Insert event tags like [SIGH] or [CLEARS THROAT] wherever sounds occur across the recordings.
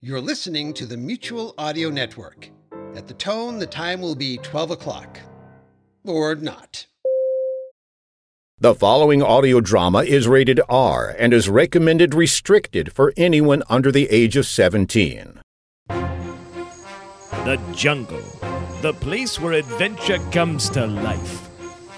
You're listening to the Mutual Audio Network. At the tone, the time will be 12 o'clock. Or not. The following audio drama is rated R and is recommended restricted for anyone under the age of 17. The jungle, the place where adventure comes to life.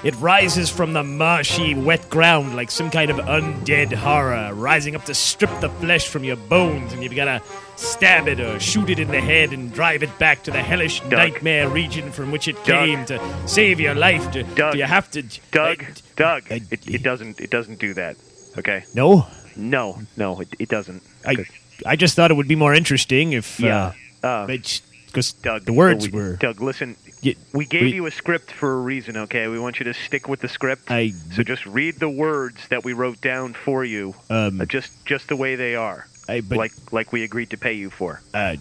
It rises from the marshy, wet ground like some kind of undead horror, rising up to strip the flesh from your bones, and you've gotta stab it or shoot it in the head and drive it back to the hellish nightmare region from which it Doug. came to save your life. Do, Doug. do you have to. Doug, Uh, Doug, I- it, it doesn't it doesn't do that. Okay. no? No, no, it, it doesn't. I, I just thought it would be more interesting if. Yeah. Uh, Because Doug, the words we- were. Doug, listen. Yeah, We gave we- you a script for a reason, okay? We want you to stick with the script. I. so just read the words that we wrote down for you, Um, uh, just just the way they are, I, but, like like we agreed to pay you for. uh,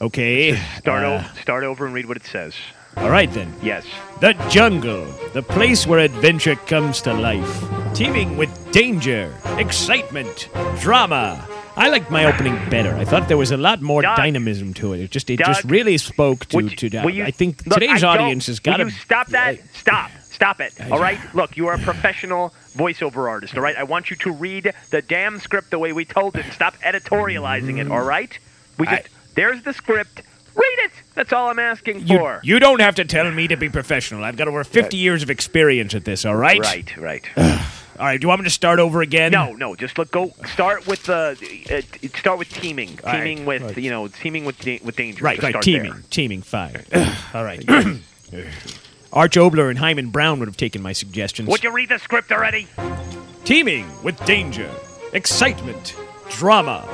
okay. Start uh, o- start over and read what it says. All right then. Yes. The jungle, the place where adventure comes to life, teeming with danger, excitement, drama. I liked my opening better. I thought there was a lot more Doug. dynamism to it. It just it just really spoke to Would to. you- you- I think Look, today's I audience has got to stop that? Stop. Stop it. I- All right. Look, you are a professional voiceover artist. All right. I want you to read the damn script the way we told it. Stop editorializing it. All right. We I- there's the script. Read it. That's all I'm asking You, for. you don't have to tell me to be professional. I've got over 50 years of experience at this, all right? Right. Right. [SIGHS] [SIGHS] All right, do you want me to start over again? no. No. Just look. Go. Start with the. Uh, start with teaming. All right, Teaming with right. you know. Teaming with da- with danger. Right, Just right, start teaming. there. Teaming, Fire. [CLEARS THROAT] all right. [CLEARS THROAT] Arch Oboler and Himan Brown would have taken my suggestions. Would you read the script already? Teaming with danger, excitement, drama.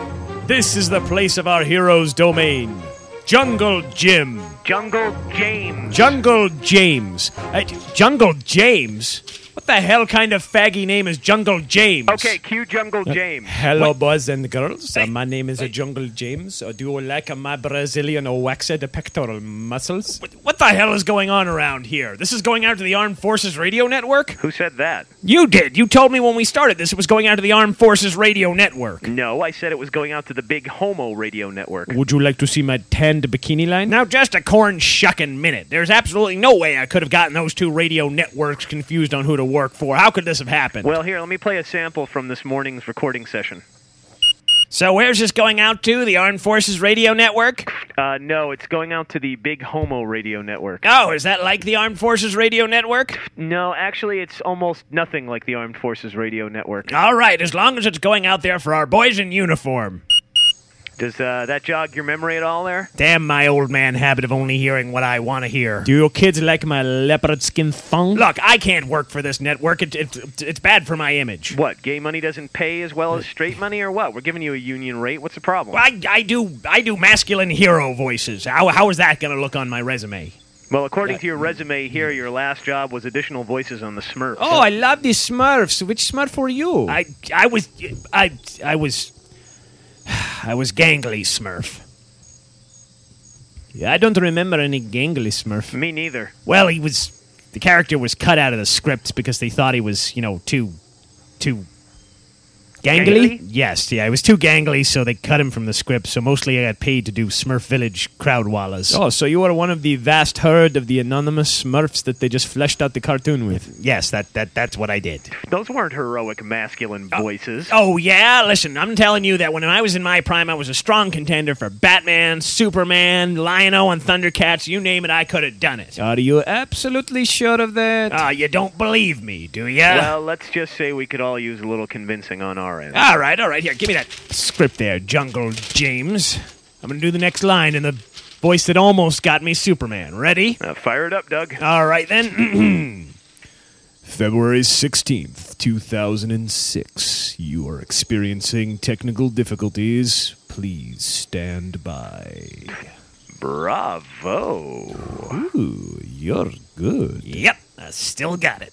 This is the place of our hero's domain. Jungle Jim. Jungle James. Jungle James. Uh, Jungle James? What the hell kind of faggy name is Jungle James? Okay. Cue Jungle James. Hello, boys and girls. Uh, my name is uh, Jungle James. Uh, do you like uh, my Brazilian waxed pectoral muscles? What, what the hell is going on around here? This is going out to the Armed Forces Radio Network? Who said that? You did. You told me when we started this it was going out to the Armed Forces Radio Network. No, I said it was going out to the big Homo radio network. Would you like to see my tanned bikini line? Now, just a corn shucking minute. There's absolutely no way I could have gotten those two radio networks confused on who to work for. How could this have happened? Well, here, let me play a sample from this morning's recording session. so where's this going out to? The Armed Forces Radio Network? Uh, no, it's going out to the big Homo radio network. Oh, is that like the Armed Forces Radio Network? No, actually, it's almost nothing like the Armed Forces radio network. All right, as long as it's going out there for our boys in uniform. Does uh, that jog your memory at all there? Damn my old man habit of only hearing what I want to hear. Do your kids like my leopard skin thong? Look, I can't work for this network. It, it, it's bad for my image. What, gay money doesn't pay as well as straight money, or what? We're giving you a union rate. What's the problem? I, I do I do masculine hero voices. How, how is that going to look on my resume? Well, according to your resume here, your last job was additional voices on the Smurfs. Oh, I love the Smurfs. Which Smurf were you? I I was I I was I was gangly Smurf. Yeah, I don't remember any gangly Smurf. Me neither. Well, he was the character was cut out of the script because they thought he was, you know, too too gangly. Gangly? Yes, yeah, he was too gangly, so they cut him from the script. So mostly I got paid to do Smurf Village crowd wallas. Oh, so you are one of the vast herd of the anonymous Smurfs that they just fleshed out the cartoon with? Yes, that that that's what I did. Those weren't heroic masculine voices. Oh yeah, listen, I'm telling you that when I was in my prime, I was a strong contender for Batman, Superman, Lion-O, and Thundercats. You name it, I could have done it. Are you absolutely sure of that? Ah, you don't believe me, do ya? Well, let's just say we could all use a little convincing on our end. all right, all right. Here, give me that script there, Jungle James. I'm gonna do the next line in the voice that almost got me Superman. Ready? Uh, fire it up, Doug. All right then. [CLEARS THROAT] February 16th, 2006. You are experiencing technical difficulties. Please stand by. Bravo. Ooh, you're good. Yep, I still got it.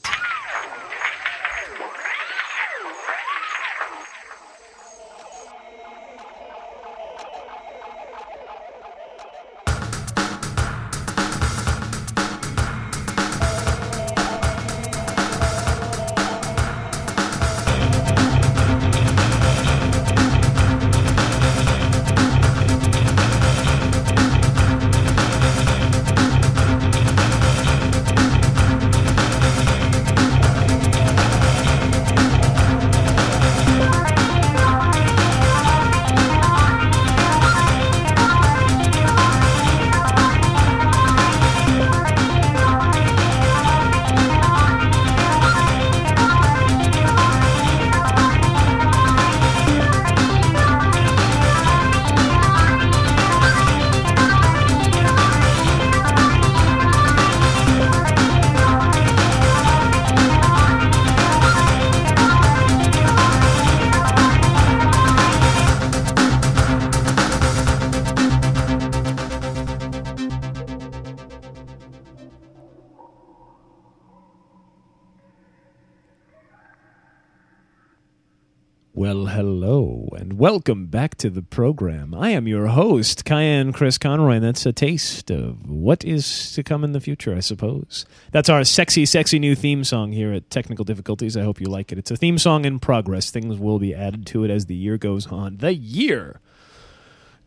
Welcome back to the program. I am your host, Kyan Chris Conroy, and that's a taste of what is to come in the future, I suppose. That's our sexy, sexy new theme song here at Technical Difficulties. I hope you like it. It's a theme song in progress. Things will be added to it as the year goes on. The year!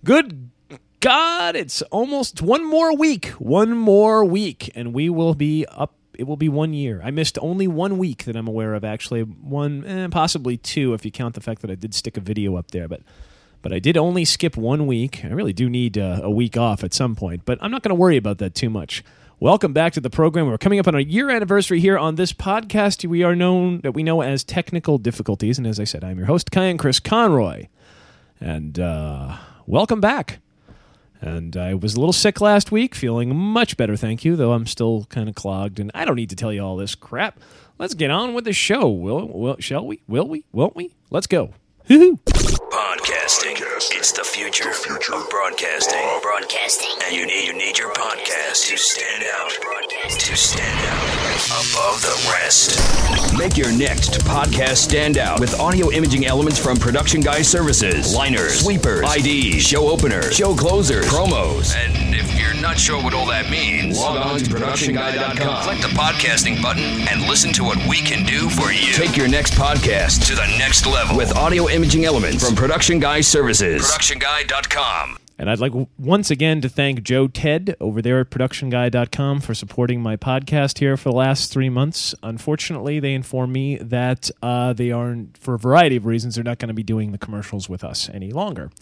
Good God, it's almost one more week. One more week, and we will be up it will be one year. I missed only one week that I'm aware of. Actually, one, eh, possibly two, if you count the fact that I did stick a video up there. But, but I did only skip one week. I really do need uh, a week off at some point. But I'm not going to worry about that too much. Welcome back to the program. We're coming up on a year anniversary here on this podcast. We are known that we know as technical difficulties, and as I said, I'm your host, Kyan Chris Conroy, and uh, welcome back. And I was a little sick last week, feeling much better, thank you, though I'm still kind of clogged. And I don't need to tell you all this crap. Let's get on with the show, will, will shall we? Will we? Won't we? Let's go. Hoo-hoo. Podcasting. It's the future, of broadcasting. Broadcasting. And you need you need your podcast to stand out. To stand out above the rest. Make your next podcast stand out with audio imaging elements from Production Guy Services. Liners, sweepers, IDs, show openers, show closers, promos. And if you're not sure what all that means, log on to productionguy.com. Click the podcasting button and listen to what we can do for you. Take your next podcast to the next level with audio imaging elements from Production Guy Services. ProductionGuy.com. And I'd like once again to thank Joe Ted over there at productionguy.com for supporting my podcast here for the last three months. Unfortunately, they informed me that uh, they aren't, for a variety of reasons, they're not going to be doing the commercials with us any longer.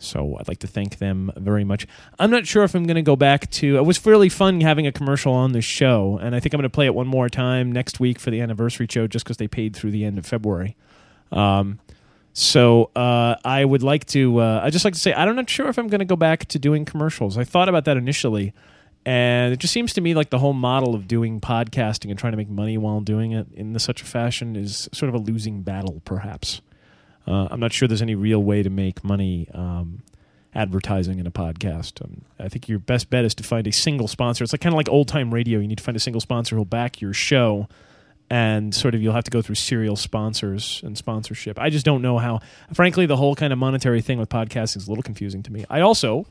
So I'd like to thank them very much. I'm not sure if I'm going to go back to. It was fairly fun having a commercial on the show, and I think I'm going to play it one more time next week for the anniversary show, just because they paid through the end of February. Um, so uh, I would like to. Uh, I just like to say I'm not sure if I'm going to go back to doing commercials. I thought about that initially, and it just seems to me like the whole model of doing podcasting and trying to make money while doing it in such a fashion is sort of a losing battle, perhaps. Uh, I'm not sure there's any real way to make money um, advertising in a podcast. Um, I think your best bet is to find a single sponsor. It's like kind of like old time radio. You need to find a single sponsor who'll back your show and sort of you'll have to go through serial sponsors and sponsorship. I just don't know how. Frankly, the whole kind of monetary thing with podcasting is a little confusing to me. I also,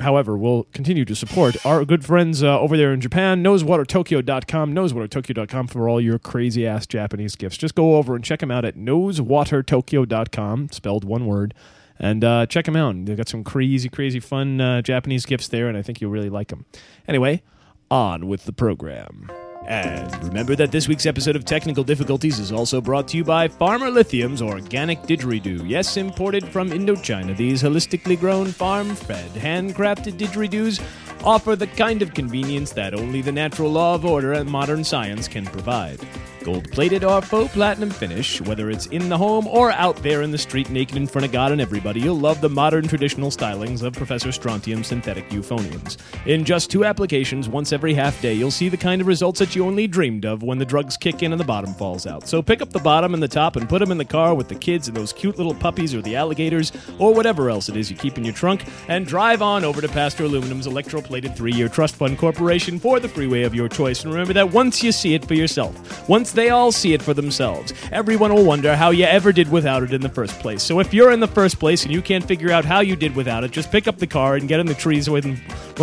however, will continue to support our good friends uh, over there in Japan, nosewatertokyo.com, nosewatertokyo.com for all your crazy ass Japanese gifts. Just go over and check them out at nosewatertokyo.com, spelled one word. And uh, check them out. They've got some crazy, crazy fun uh, Japanese gifts there, and I think you'll really like them. Anyway, on with the program. And remember that this week's episode of Technical Difficulties is also brought to you by Farmer Lithium's Organic Didgeridoo. Yes, imported from Indochina, these holistically grown, farm fed, handcrafted didgeridoos offer the kind of convenience that only the natural law of order and modern science can provide. Gold plated or faux platinum finish, whether it's in the home or out there in the street naked in front of God and everybody, you'll love the modern traditional stylings of Professor Strontium synthetic euphoniums. In just two applications, once every half day, you'll see the kind of results that you only dreamed of when the drugs kick in and the bottom falls out. So pick up the bottom and the top and put them in the car with the kids and those cute little puppies or the alligators or whatever else it is you keep in your trunk and drive on over to Pastor Aluminum's electroplated three year trust fund corporation for the freeway of your choice. And remember that once you see it for yourself, once they all see it for themselves, everyone will wonder how you ever did without it in the first place. So if you're in the first place and you can't figure out how you did without it, just pick up the car and get in the trees with and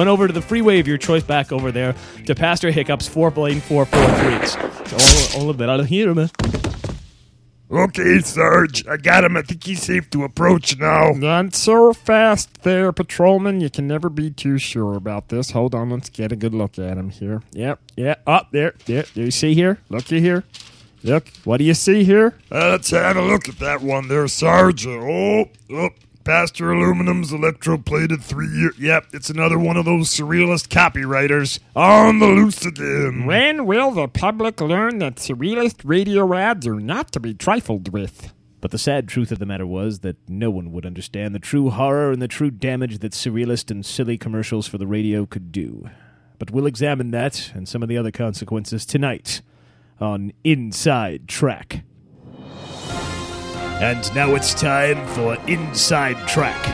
over to the freeway of your choice back over there to Pastor Hiccup's four lane four four threes. All, all of that out of here, man. Okay, Sarge, I got him. I think he's safe to approach now. Not so fast there, patrolman. You can never be too sure about this. Hold on, let's get a good look at him here. Yep, yeah, up there, there. Do you see here? Looky here. Look, what do you see here? Uh, let's have a look at that one there, Sarge. Oh, oh, Pastor Aluminum's electroplated three year. Yep, it's another one of those surrealist copywriters on the loose again. When will the public learn that surrealist radio ads are not to be trifled with? But the sad truth of the matter was that no one would understand the true horror and the true damage that surrealist and silly commercials for the radio could do. But we'll examine that and some of the other consequences tonight on Inside Track. And now it's time for Inside Track,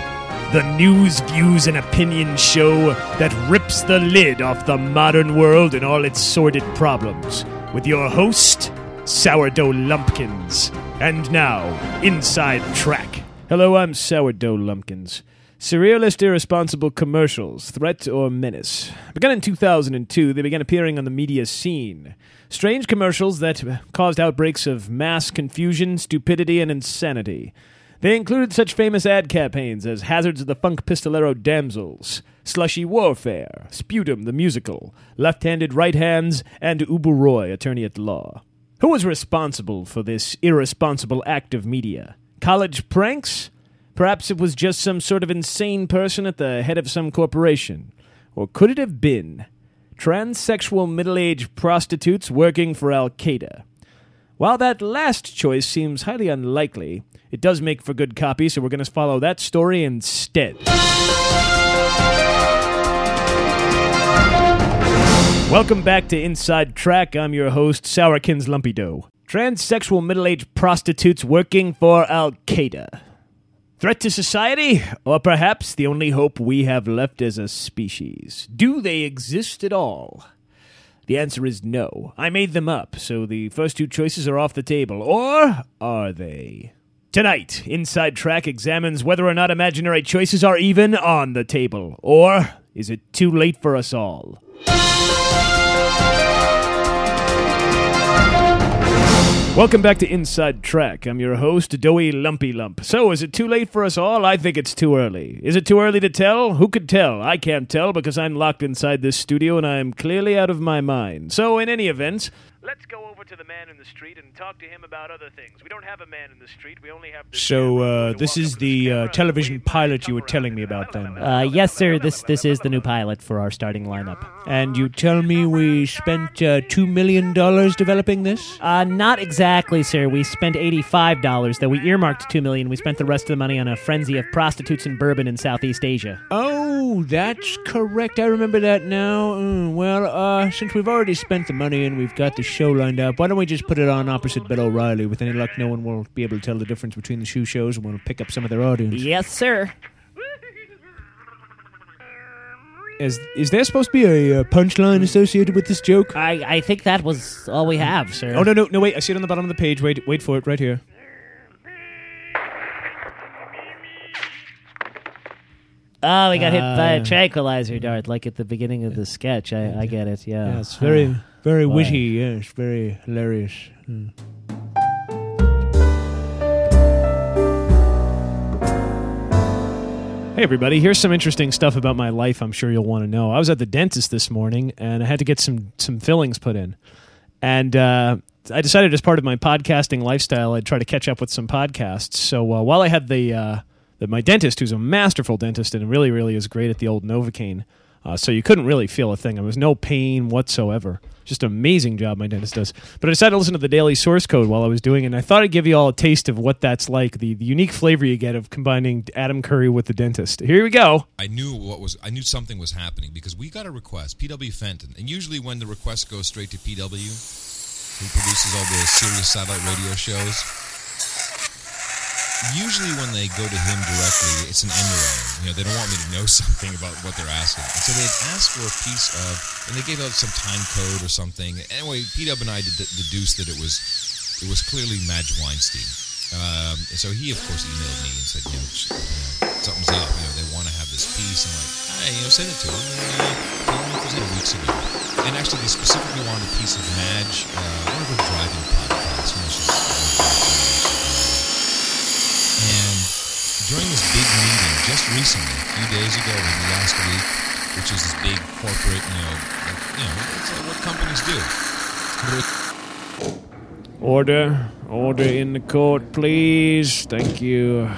the news, views, and opinion show that rips the lid off the modern world and all its sordid problems. With your host, Sourdough Lumpkins. And now, Inside Track. Hello, I'm Sourdough Lumpkins. Surrealist irresponsible commercials, threat or menace. Begun in 2002, they began appearing on the media scene. Strange commercials that caused outbreaks of mass confusion, stupidity, and insanity. They included such famous ad campaigns as Hazards of the Funk Pistolero Damsels, Slushy Warfare, Sputum the Musical, Left Handed Right Hands, and Ubu Roy, Attorney at Law. Who was responsible for this irresponsible act of media? College pranks? Perhaps it was just some sort of insane person at the head of some corporation. Or could it have been transsexual middle aged prostitutes working for Al Qaeda? While that last choice seems highly unlikely, it does make for good copy, so we're going to follow that story instead. Welcome back to Inside Track. I'm your host, Sourkins Lumpy Dough. Transsexual middle aged prostitutes working for Al Qaeda. Threat to society? Or perhaps the only hope we have left as a species? Do they exist at all? The answer is no. I made them up, so the first two choices are off the table. Or are they? Tonight, Inside Track examines whether or not imaginary choices are even on the table. Or is it too late for us all? Welcome back to Inside Track. I'm your host, Doughy Lumpy Lump. So, is it too late for us all? I think it's too early. Is it too early to tell? Who could tell? I can't tell because I'm locked inside this studio and I'm clearly out of my mind. So, in any event, Let's go over to the man in the street and talk to him about other things. We don't have a man in the street. We only have. This So, uh, this is up the, uh, television pilot you were telling me about then. Uh, yes, sir. This this is the new pilot for our starting lineup. and you tell me we spent uh, $2 million developing this? Uh, not exactly, sir. We spent eighty-five dollars, though we earmarked two million. We spent the rest of the money on a frenzy of prostitutes and bourbon in Southeast Asia. Oh, that's correct. I remember that now. Mm, well, uh, since we've already spent the money and we've got the show lined up, why don't we just put it on opposite Bill O'Reilly? With any luck, no one will be able to tell the difference between the shoe shows and will pick up some of their audience. Yes, sir. Is is there supposed to be a uh, punchline associated with this joke? I I think that was all we have, sir. Oh no no no! Wait, I see it on the bottom of the page. Wait wait for it right here. Oh, we got hit by Uh, a tranquilizer dart, like at the beginning of the sketch. I, I get it. Yeah. Yeah, it's very very Boy. witty. Yes, very hilarious. Mm. Hey, everybody, here's some interesting stuff about my life I'm sure you'll want to know. I was at the dentist this morning and I had to get some, some fillings put in. And uh, I decided, as part of my podcasting lifestyle, I'd try to catch up with some podcasts. So uh, while I had the, uh, the my dentist, who's a masterful dentist and really, really is great at the old Novocaine, uh, so you couldn't really feel a thing. There was no pain whatsoever. Just an amazing job my dentist does. But I decided to listen to the daily source code while I was doing it. And I thought I'd give you all a taste of what that's like, the, the unique flavor you get of combining Adam Curry with the dentist. Here we go. I knew what was I knew something was happening because we got a request, PW Fenton, and usually when the request goes straight to PW, who produces all the Sirius satellite radio shows, usually when they go to him directly, it's an around. You know, they don't want me to know [LAUGHS] something about what they're asking, and so they had asked for a piece of, and they gave out some time code or something. Anyway, PW and I ded- deduced that it was it was clearly Madge Weinstein. Um, and so he, of course, emailed me and said, you know, something's up. You know, they want to have this piece. And I'm like, hey, you know, send it to him. And, uh, tell if there's any weeks ago. And actually, they specifically wanted a piece of Madge, uh, one of her driving podcasts. You know, she's during this big meeting just recently, a few days ago, maybe last week, which is this big corporate, you know, like, you know, it's like what companies do. Order. Order in the court, please. Thank you.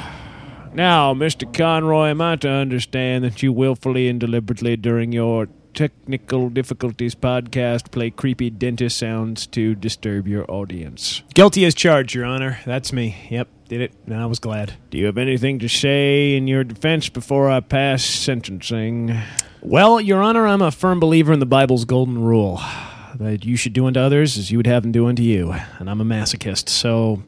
Now, Mr. Conroy, am I to understand that you willfully and deliberately during your technical difficulties podcast play creepy dentist sounds to disturb your audience? Guilty as charged, Your Honor. That's me. Yep, did it, and I was glad. Do you have anything to say in your defense before I pass sentencing? Well, Your Honor, I'm a firm believer in the Bible's golden rule that you should do unto others as you would have them do unto you. And I'm a masochist, so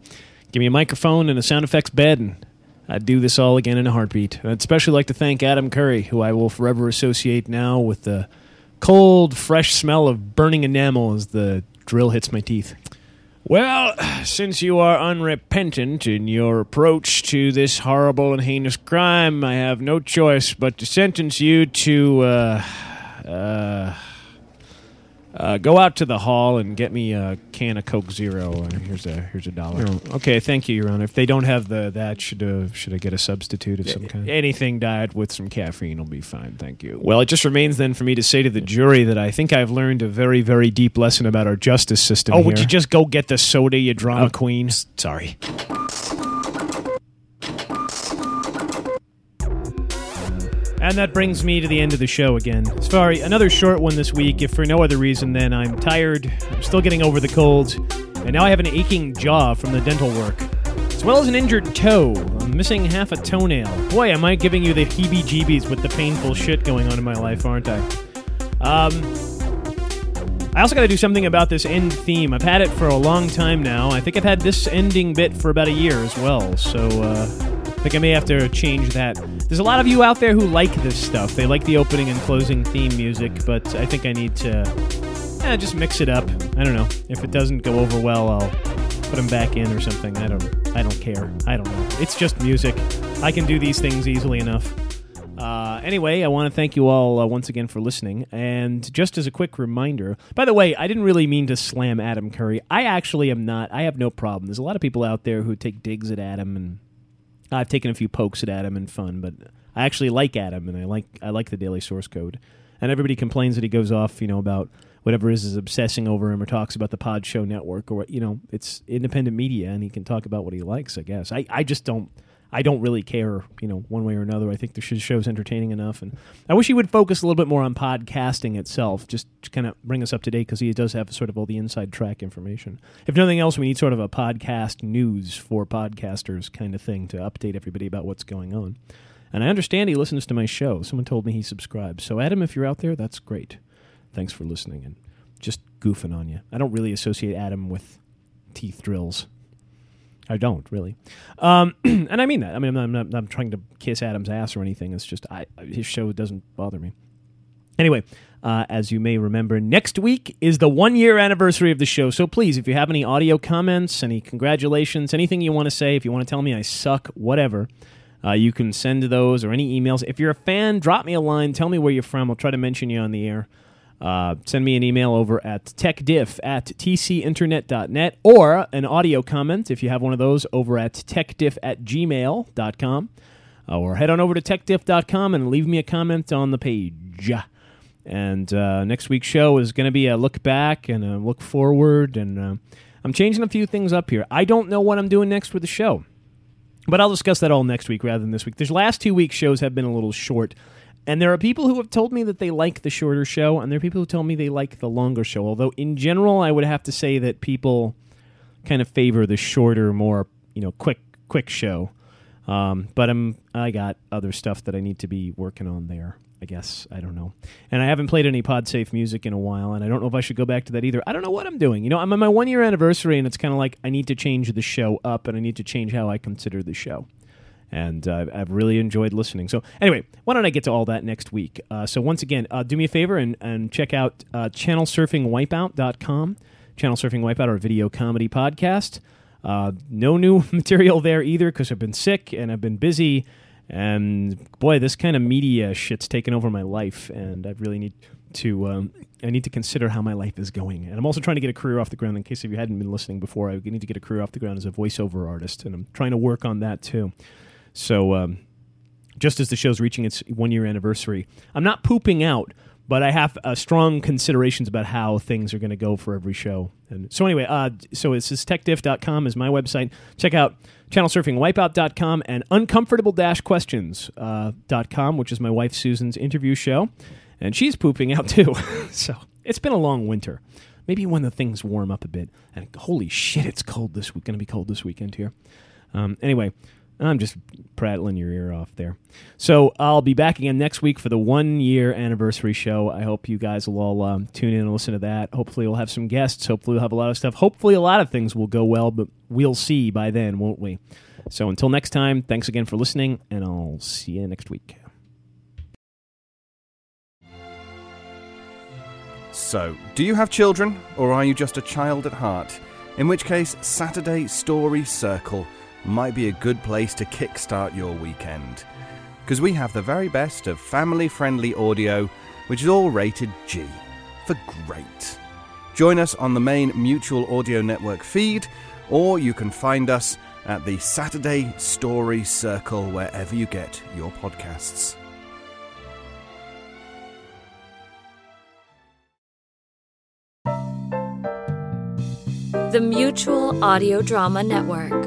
give me a microphone and a sound effects bed, and I'd do this all again in a heartbeat. I'd especially like to thank Adam Curry, who I will forever associate now with the cold, fresh smell of burning enamel as the drill hits my teeth. Well, since you are unrepentant in your approach to this horrible and heinous crime, I have no choice but to sentence you to uh, uh, uh, go out to the hall and get me a can of Coke Zero. Here's a here's a dollar. Okay, thank you, Your Honor. If they don't have the that, should uh, should I get a substitute of some kind? Anything diet with some caffeine will be fine. Thank you. Well, it just remains then for me to say to the jury that I think I've learned a very very deep lesson about our justice system. Oh, would you just go get the soda, you drama queen? Sorry. And that brings me to the end of the show again. Sorry, another short one this week, if for no other reason than I'm tired, I'm still getting over the cold, and now I have an aching jaw from the dental work, as well as an injured toe. I'm missing half a toenail. Boy, am I giving you the heebie jeebies with the painful shit going on in my life, aren't I? Um, I also got to do something about this end theme. I've had it for a long time now. I think I've had this ending bit for about a year as well, so uh, I think I may have to change that. There's a lot of you out there who like this stuff. They like the opening and closing theme music, but I think I need to eh, just mix it up. I don't know. If it doesn't go over well, I'll put them back in or something. I don't. I don't care. I don't know. It's just music. I can do these things easily enough. Uh, anyway, I want to thank you all uh, once again for listening. And just as a quick reminder, by the way, I didn't really mean to slam Adam Curry. I actually am not. I have no problem. There's a lot of people out there who take digs at Adam, and I've taken a few pokes at Adam in fun. But I actually like Adam, and I like I like the Daily Source Code. And everybody complains that he goes off, you know, about whatever is is obsessing over him or talks about the Pod Show Network or you know. It's independent media, and he can talk about what he likes. I guess. I I just don't. I don't really care, you know, one way or another. I think the sh- show's entertaining enough, and I wish he would focus a little bit more on podcasting itself, just to kind of bring us up to date because he does have sort of all the inside track information. If nothing else, we need sort of a podcast news for podcasters kind of thing to update everybody about what's going on. And I understand he listens to my show. Someone told me he subscribes. So, Adam, if you're out there, that's great. Thanks for listening and just goofing on you. I don't really associate Adam with teeth drills. I don't really, um, [CLEARS THROAT] and I mean that. I mean, I'm not, I'm not trying to kiss Adam's ass or anything. It's just I, his show doesn't bother me. Anyway, uh, as you may remember, next week is the one year anniversary of the show. So please, if you have any audio comments, any congratulations, anything you want to say, if you want to tell me I suck, whatever, uh, you can send those or any emails. If you're a fan, drop me a line. Tell me where you're from. I'll try to mention you on the air. Uh, send me an email over at techdiff at tcinternet.net or an audio comment if you have one of those over at techdiff at gmail.com. Uh, or head on over to techdiff.com and leave me a comment on the page. And uh, next week's show is going to be a look back and a look forward. And uh, I'm changing a few things up here. I don't know what I'm doing next with the show, but I'll discuss that all next week rather than this week. The last two weeks' shows have been a little short. And there are people who have told me that they like the shorter show, and there are people who tell me they like the longer show. Although, in general, I would have to say that people kind of favor the shorter, more you know, quick, quick show. Um, but I'm I got other stuff that I need to be working on there. I guess I don't know, and I haven't played any PodSafe music in a while, and I don't know if I should go back to that either. I don't know what I'm doing. You know, I'm on my one year anniversary, and it's kind of like I need to change the show up, and I need to change how I consider the show and uh, I've really enjoyed listening. So anyway, why don't I get to all that next week? Uh, so once again, uh, do me a favor and, and check out uh, channelsurfingwipeout.com. Channel Surfing Wipeout, our video comedy podcast. Uh, no new [LAUGHS] material there either because I've been sick and I've been busy. And boy, this kind of media shit's taken over my life, and I really need to um, I need to consider how my life is going. And I'm also trying to get a career off the ground. In case if you hadn't been listening before, I need to get a career off the ground as a voiceover artist, and I'm trying to work on that too. So, um, just as the show's reaching its one year anniversary, I'm not pooping out, but I have uh, strong considerations about how things are going to go for every show. And so, anyway, uh, so it's this techdiff.com is my website. Check out channelsurfingwipeout.com and uncomfortable questions.com, uh, which is my wife Susan's interview show. And she's pooping out too. [LAUGHS] so, it's been a long winter. Maybe when the things warm up a bit. And holy shit, it's cold this week. Going to be cold this weekend here. Um, anyway, I'm just prattling your ear off there. So I'll be back again next week for the one year anniversary show. I hope you guys will all um, tune in and listen to that. Hopefully, we'll have some guests. Hopefully, we'll have a lot of stuff. Hopefully, a lot of things will go well, but we'll see by then, won't we? So until next time, thanks again for listening, and I'll see you next week. So, do you have children, or are you just a child at heart? In which case, Saturday Story Circle might be a good place to kickstart your weekend. Because we have the very best of family friendly audio, which is all rated G for great. Join us on the main Mutual Audio Network feed, or you can find us at the Saturday Story Circle wherever you get your podcasts. The Mutual Audio Drama Network,